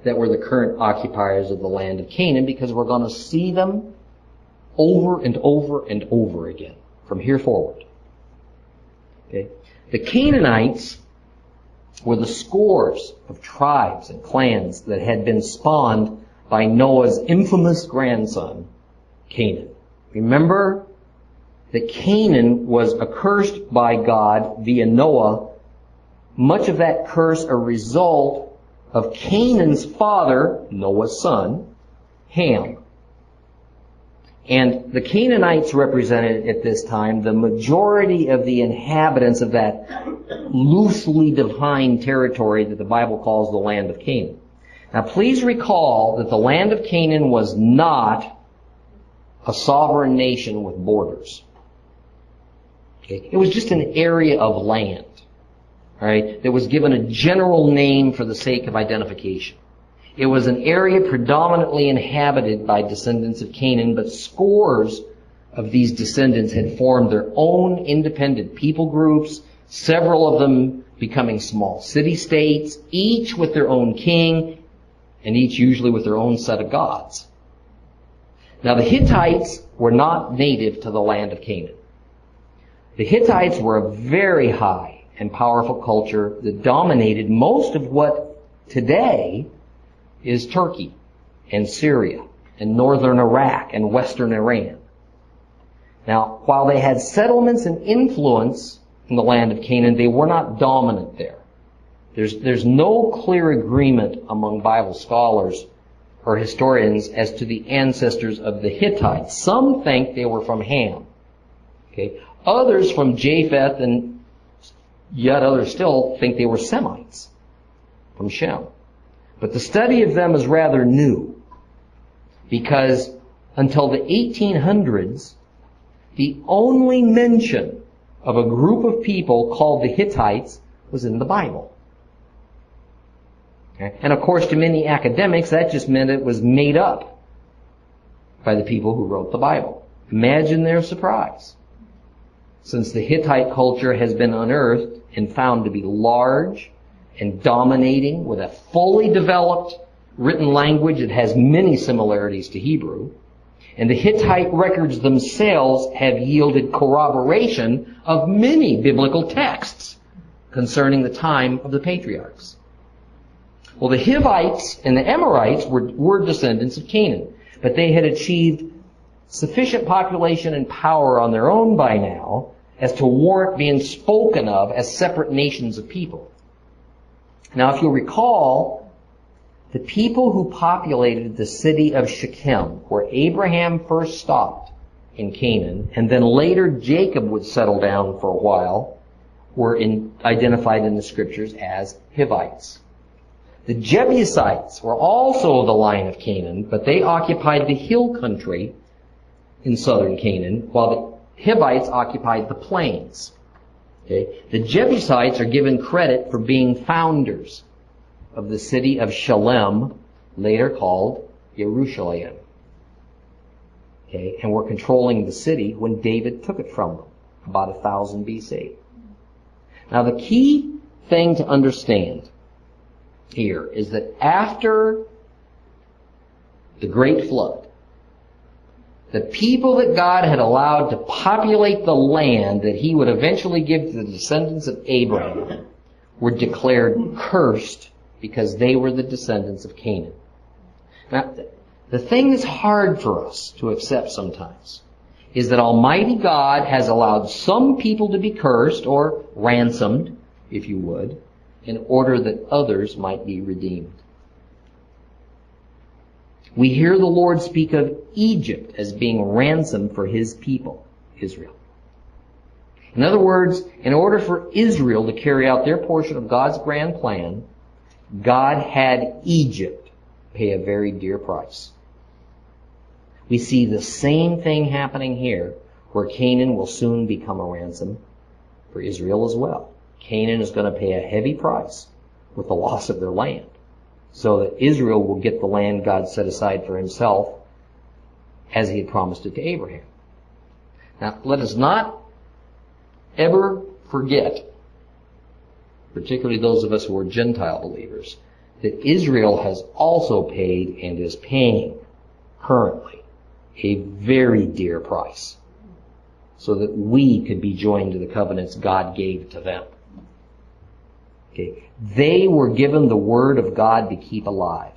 that were the current occupiers of the land of Canaan, because we're going to see them over and over and over again from here forward. Okay? The Canaanites were the scores of tribes and clans that had been spawned by Noah's infamous grandson, Canaan. Remember that Canaan was accursed by God via Noah much of that curse a result of Canaan's father, Noah's son, Ham. And the Canaanites represented at this time the majority of the inhabitants of that loosely defined territory that the Bible calls the land of Canaan. Now please recall that the land of Canaan was not a sovereign nation with borders. It was just an area of land, right, that was given a general name for the sake of identification. It was an area predominantly inhabited by descendants of Canaan, but scores of these descendants had formed their own independent people groups, several of them becoming small city-states, each with their own king, and each usually with their own set of gods. Now the Hittites were not native to the land of Canaan. The Hittites were a very high and powerful culture that dominated most of what today is Turkey and Syria and northern Iraq and western Iran. Now, while they had settlements and influence in the land of Canaan, they were not dominant there. There's, there's no clear agreement among Bible scholars or historians as to the ancestors of the Hittites. Some think they were from Ham. Okay. Others from Japheth and yet others still think they were Semites from Shem. But the study of them is rather new because until the 1800s, the only mention of a group of people called the Hittites was in the Bible. Okay? And of course, to many academics, that just meant it was made up by the people who wrote the Bible. Imagine their surprise. Since the Hittite culture has been unearthed and found to be large and dominating with a fully developed written language that has many similarities to Hebrew, and the Hittite records themselves have yielded corroboration of many biblical texts concerning the time of the patriarchs. Well, the Hivites and the Amorites were, were descendants of Canaan, but they had achieved sufficient population and power on their own by now as to warrant being spoken of as separate nations of people. Now, if you'll recall, the people who populated the city of Shechem, where Abraham first stopped in Canaan, and then later Jacob would settle down for a while, were in, identified in the scriptures as Hivites. The Jebusites were also the line of Canaan, but they occupied the hill country in southern Canaan, while the Hivites occupied the plains. Okay? The Jebusites are given credit for being founders of the city of Shalem, later called Jerusalem. Okay? And were controlling the city when David took it from them, about 1000 BC. Now the key thing to understand here is that after the great flood, the people that God had allowed to populate the land that he would eventually give to the descendants of Abraham were declared cursed because they were the descendants of Canaan. Now, the thing that's hard for us to accept sometimes is that Almighty God has allowed some people to be cursed or ransomed, if you would, in order that others might be redeemed. We hear the Lord speak of Egypt as being ransomed for his people, Israel. In other words, in order for Israel to carry out their portion of God's grand plan, God had Egypt pay a very dear price. We see the same thing happening here, where Canaan will soon become a ransom for Israel as well. Canaan is going to pay a heavy price with the loss of their land so that Israel will get the land God set aside for himself as he had promised it to Abraham. Now, let us not ever forget, particularly those of us who are Gentile believers, that Israel has also paid and is paying currently a very dear price so that we could be joined to the covenants God gave to them. Okay. They were given the word of God to keep alive.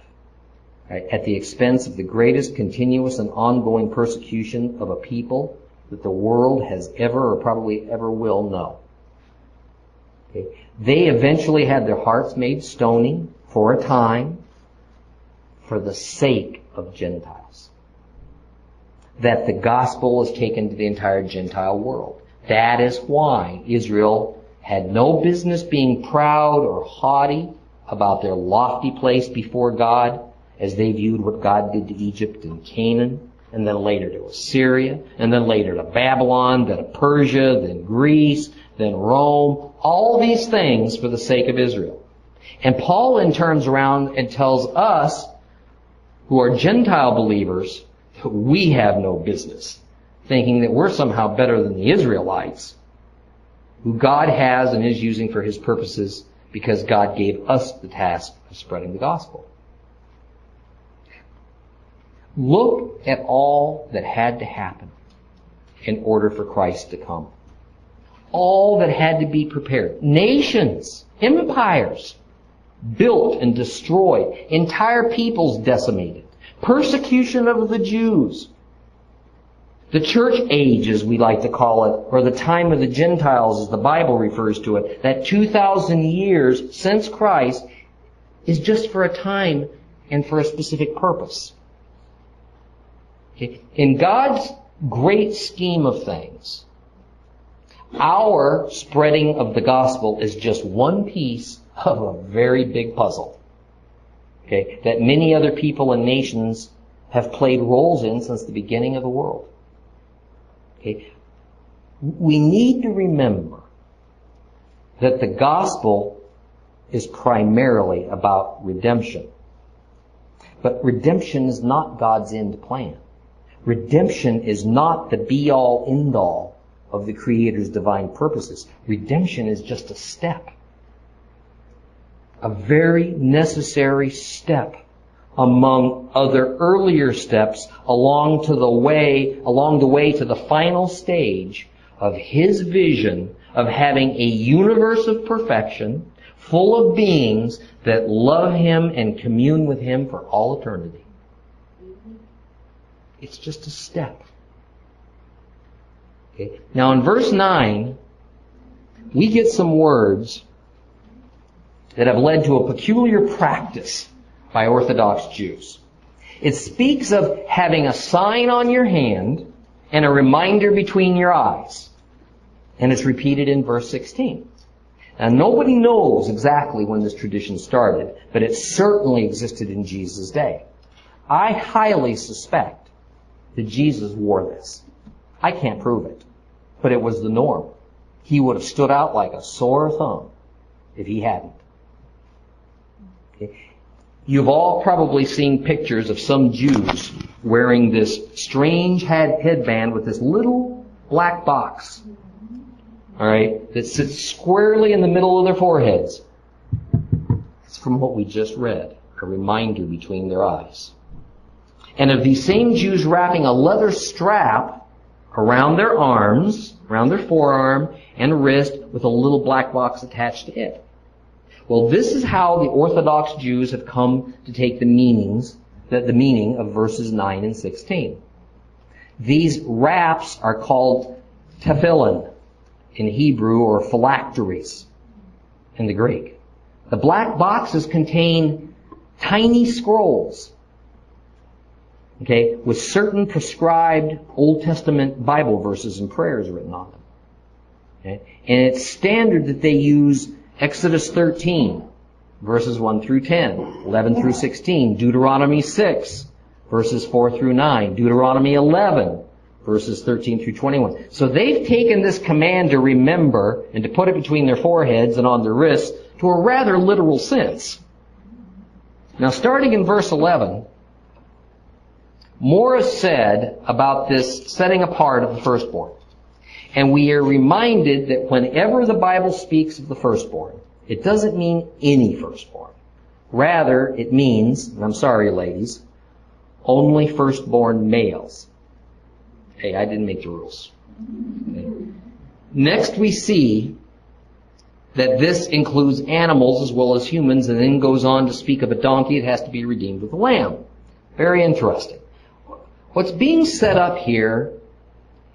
Right, at the expense of the greatest continuous and ongoing persecution of a people that the world has ever or probably ever will know. Okay. They eventually had their hearts made stony for a time for the sake of Gentiles. That the gospel is taken to the entire Gentile world. That is why Israel had no business being proud or haughty about their lofty place before God as they viewed what God did to Egypt and Canaan, and then later to Assyria, and then later to Babylon, then to Persia, then Greece, then Rome, all these things for the sake of Israel. And Paul then turns around and tells us, who are Gentile believers, that we have no business thinking that we're somehow better than the Israelites, who God has and is using for his purposes because God gave us the task of spreading the gospel. Look at all that had to happen in order for Christ to come. All that had to be prepared. Nations, empires, built and destroyed. Entire peoples decimated. Persecution of the Jews. The church age, as we like to call it, or the time of the Gentiles as the Bible refers to it, that 2,000 years since Christ is just for a time and for a specific purpose. In God's great scheme of things, our spreading of the gospel is just one piece of a very big puzzle. Okay, that many other people and nations have played roles in since the beginning of the world. Okay, we need to remember that the gospel is primarily about redemption. But redemption is not God's end plan. Redemption is not the be all end all of the Creator's divine purposes. Redemption is just a step. A very necessary step among other earlier steps along to the way, along the way to the final stage of His vision of having a universe of perfection full of beings that love Him and commune with Him for all eternity. It's just a step. Okay. Now in verse 9, we get some words that have led to a peculiar practice by Orthodox Jews. It speaks of having a sign on your hand and a reminder between your eyes. And it's repeated in verse 16. Now nobody knows exactly when this tradition started, but it certainly existed in Jesus' day. I highly suspect that Jesus wore this. I can't prove it, but it was the norm. He would have stood out like a sore thumb if he hadn't. You've all probably seen pictures of some Jews wearing this strange head headband with this little black box. Alright, that sits squarely in the middle of their foreheads. It's from what we just read. A reminder between their eyes and of these same Jews wrapping a leather strap around their arms, around their forearm and wrist with a little black box attached to it. Well, this is how the Orthodox Jews have come to take the meanings, the, the meaning of verses 9 and 16. These wraps are called tefillin in Hebrew or phylacteries in the Greek. The black boxes contain tiny scrolls okay, with certain prescribed Old Testament Bible verses and prayers written on them. Okay? And it's standard that they use Exodus 13, verses 1 through 10, 11 through 16, Deuteronomy 6, verses 4 through 9, Deuteronomy 11, verses 13 through 21. So they've taken this command to remember and to put it between their foreheads and on their wrists to a rather literal sense. Now starting in verse 11, more is said about this setting apart of the firstborn. And we are reminded that whenever the Bible speaks of the firstborn, it doesn't mean any firstborn. Rather, it means, and I'm sorry ladies, only firstborn males. Hey, I didn't make the rules. Okay. Next we see that this includes animals as well as humans and then goes on to speak of a donkey that has to be redeemed with a lamb. Very interesting. What's being set up here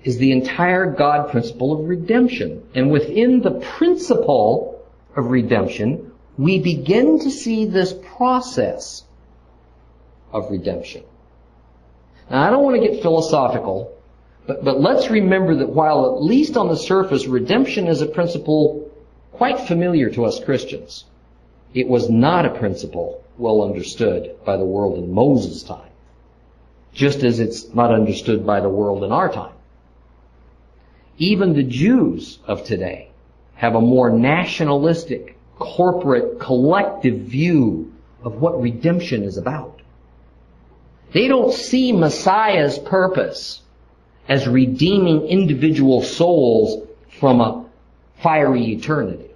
is the entire God principle of redemption. And within the principle of redemption, we begin to see this process of redemption. Now, I don't want to get philosophical, but, but let's remember that while at least on the surface, redemption is a principle quite familiar to us Christians. it was not a principle well understood by the world in Moses' time, just as it's not understood by the world in our time. Even the Jews of today have a more nationalistic, corporate, collective view of what redemption is about. They don't see Messiah's purpose as redeeming individual souls from a fiery eternity.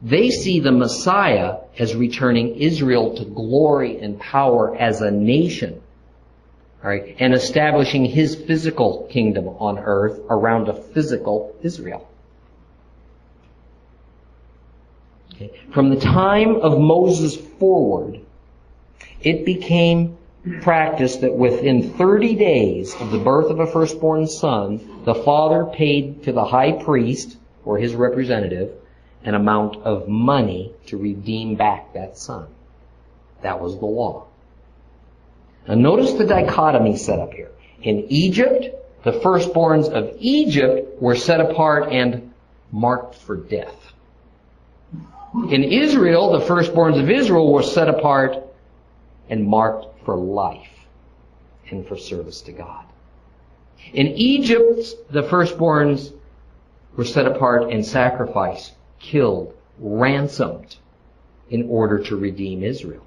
They see the Messiah as returning Israel to glory and power as a nation. Right, and establishing his physical kingdom on earth around a physical Israel. Okay. From the time of Moses forward, it became practice that within 30 days of the birth of a firstborn son, the father paid to the high priest, or his representative, an amount of money to redeem back that son. That was the law. Now notice the dichotomy set up here. In Egypt, the firstborns of Egypt were set apart and marked for death. In Israel, the firstborns of Israel were set apart and marked for life and for service to God. In Egypt, the firstborns were set apart and sacrificed, killed, ransomed in order to redeem Israel.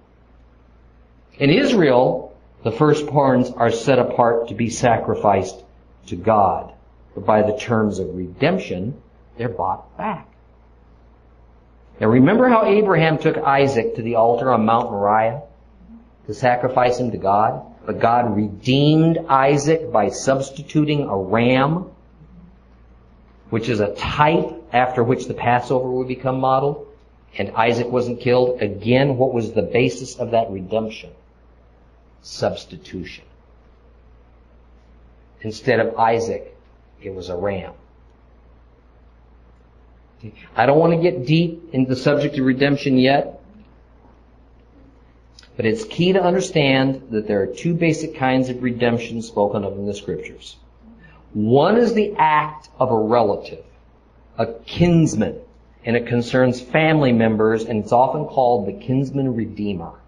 In Israel, the firstborns are set apart to be sacrificed to God. But by the terms of redemption, they're bought back. Now remember how Abraham took Isaac to the altar on Mount Moriah? to sacrifice him to God. But God redeemed Isaac by substituting a ram, which is a type after which the Passover would become modeled. And Isaac wasn't killed. Again, what was the basis of that redemption? Substitution. Instead of Isaac, it was a ram. I don't want to get deep into the subject of redemption yet. But it's key to understand that there are two basic kinds of redemption spoken of in the scriptures. One is the act of a relative, a kinsman, and it concerns family members, and it's often called the kinsman redeemer.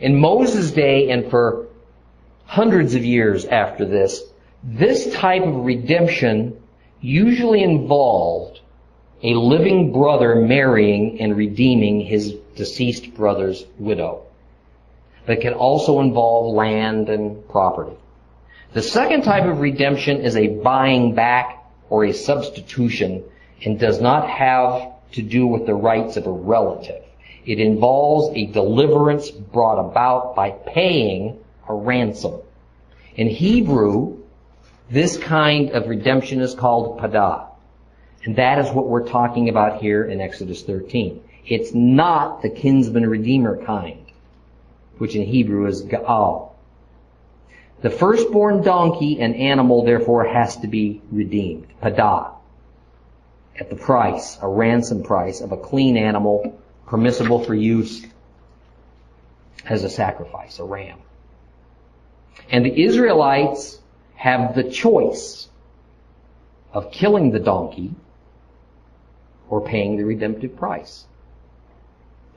In Moses' day and for hundreds of years after this, this type of redemption usually involved a living brother marrying and redeeming his deceased brother's widow. But can also involve land and property. The second type of redemption is a buying back or a substitution and does not have to do with the rights of a relative. It involves a deliverance brought about by paying a ransom. In Hebrew, this kind of redemption is called padah. And that is what we're talking about here in Exodus 13. It's not the kinsman redeemer kind, which in Hebrew is Gaal. The firstborn donkey and animal therefore has to be redeemed, padah, at the price, a ransom price of a clean animal permissible for use as a sacrifice, a ram. And the Israelites have the choice of killing the donkey or paying the redemptive price.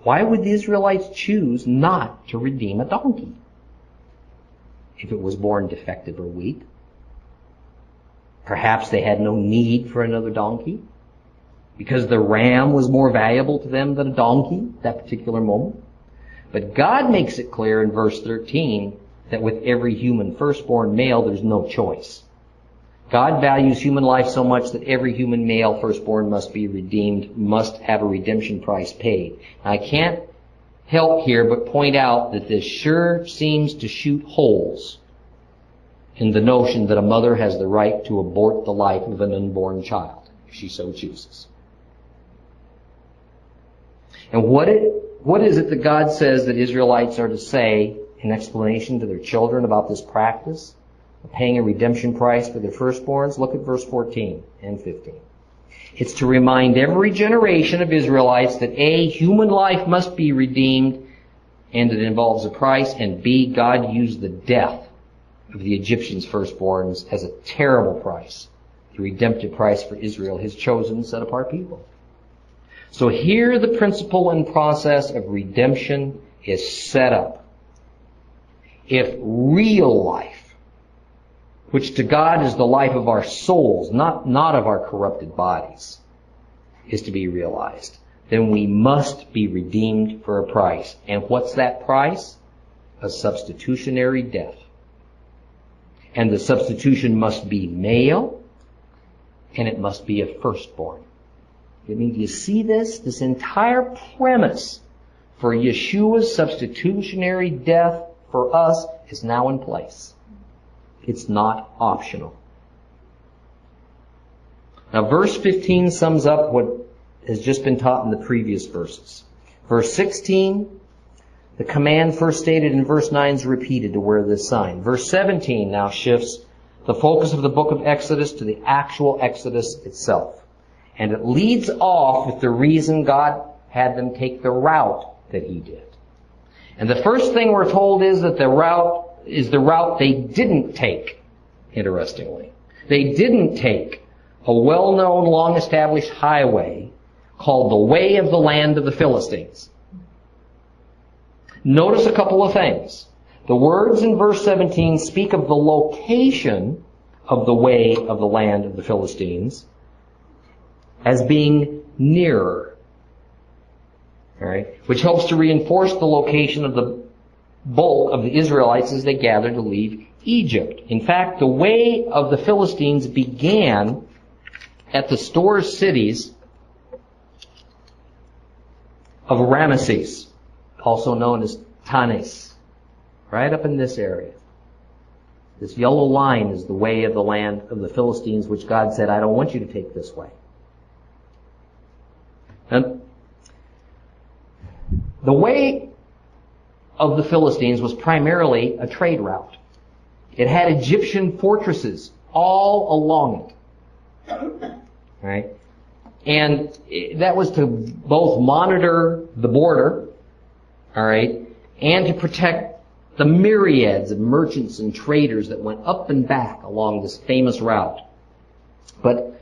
Why would the Israelites choose not to redeem a donkey? If it was born defective or weak. Perhaps they had no need for another donkey because the ram was more valuable to them than a donkey at that particular moment. But God makes it clear in verse 13 that with every human firstborn male, there's no choice. God values human life so much that every human male firstborn must be redeemed, must have a redemption price paid. I can't help here but point out that this sure seems to shoot holes in the notion that a mother has the right to abort the life of an unborn child, if she so chooses. And what, it, what is it that God says that Israelites are to say in explanation to their children about this practice? Of paying a redemption price for their firstborns. Look at verse 14 and 15. It's to remind every generation of Israelites that A, human life must be redeemed, and it involves a price, and B, God used the death of the Egyptians' firstborns as a terrible price, the redemptive price for Israel, his chosen, set apart people. So here the principle and process of redemption is set up. If real life, which to God is the life of our souls, not, not of our corrupted bodies, is to be realized, then we must be redeemed for a price. And what's that price? A substitutionary death. And the substitution must be male, and it must be a firstborn. I mean, do you see this? This entire premise for Yeshua's substitutionary death for us is now in place. It's not optional. Now verse 15 sums up what has just been taught in the previous verses. Verse 16, the command first stated in verse 9 is repeated to wear this sign. Verse 17 now shifts the focus of the book of Exodus to the actual Exodus itself. And it leads off with the reason God had them take the route that He did. And the first thing we're told is that the route is the route they didn't take, interestingly. They didn't take a well-known, long-established highway called the Way of the Land of the Philistines. Notice a couple of things. The words in verse 17 speak of the location of the way of the land of the Philistines as being nearer. Alright? Which helps to reinforce the location of the bulk of the Israelites as they gathered to leave Egypt. In fact, the way of the Philistines began at the store cities of Ramesses, also known as Tanis, right up in this area. This yellow line is the way of the land of the Philistines, which God said, I don't want you to take this way. And the way of the Philistines was primarily a trade route. It had Egyptian fortresses all along it. Right? And that was to both monitor the border, alright, and to protect the myriads of merchants and traders that went up and back along this famous route. But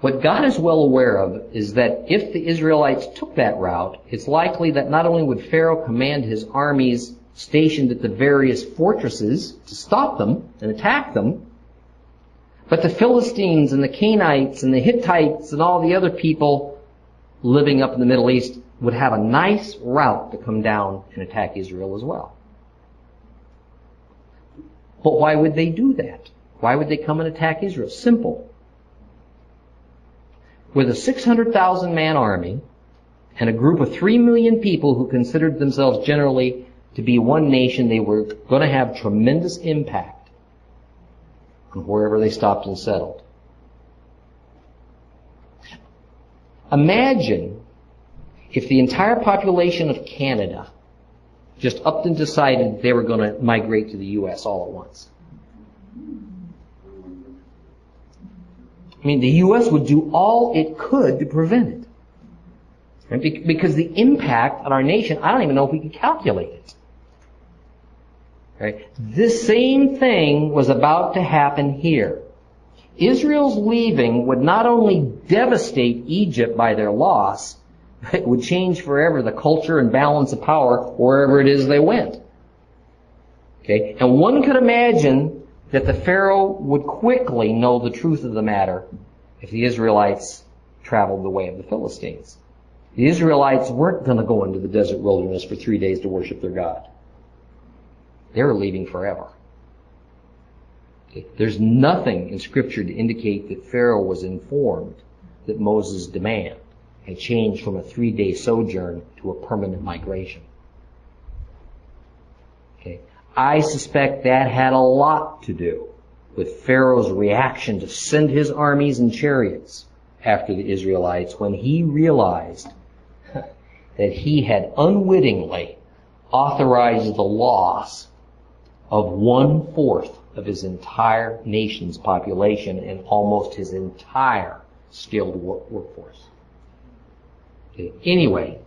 what God is well aware of is that if the Israelites took that route, it's likely that not only would Pharaoh command his armies stationed at the various fortresses to stop them and attack them, but the Philistines and the Canaanites and the Hittites and all the other people living up in the Middle East would have a nice route to come down and attack Israel as well. But why would they do that? Why would they come and attack Israel? Simple with a 600,000 man army and a group of 3 million people who considered themselves generally to be one nation, they were going to have tremendous impact on wherever they stopped and settled. Imagine if the entire population of Canada just upped and decided they were going to migrate to the U.S. all at once. I mean, the U.S. would do all it could to prevent it. Right? Because the impact on our nation, I don't even know if we could calculate it. Right? This same thing was about to happen here. Israel's leaving would not only devastate Egypt by their loss, but it would change forever the culture and balance of power wherever it is they went. Okay? And one could imagine that the Pharaoh would quickly know the truth of the matter if the Israelites traveled the way of the Philistines. The Israelites weren't going to go into the desert wilderness for three days to worship their God. They were leaving forever. There's nothing in Scripture to indicate that Pharaoh was informed that Moses' demand had changed from a three-day sojourn to a permanent migration. Okay. I suspect that had a lot to do with Pharaoh's reaction to send his armies and chariots after the Israelites when he realized [LAUGHS] that he had unwittingly authorized the loss of one fourth of his entire nation's population and almost his entire skilled workforce. Anyway,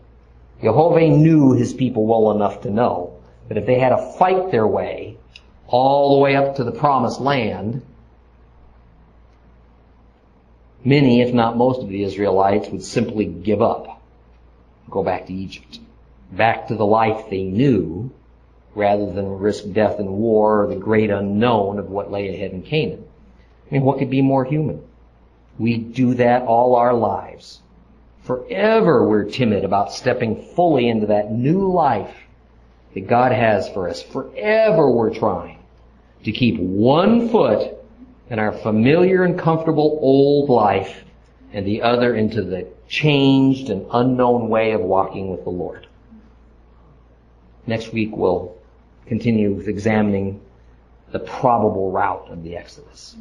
Jehovah knew his people well enough to know but if they had to fight their way all the way up to the promised land, Many, if not most of the Israelites would simply give up, go back to Egypt, back to the life they knew, rather than risk death in war or the great unknown of what lay ahead in Canaan. I mean, what could be more human? We do that all our lives. Forever we're timid about stepping fully into that new life that God has for us. Forever we're trying to keep one foot in our familiar and comfortable old life and the other into the changed and unknown way of walking with the Lord. Next week we'll continue with examining the probable route of the Exodus.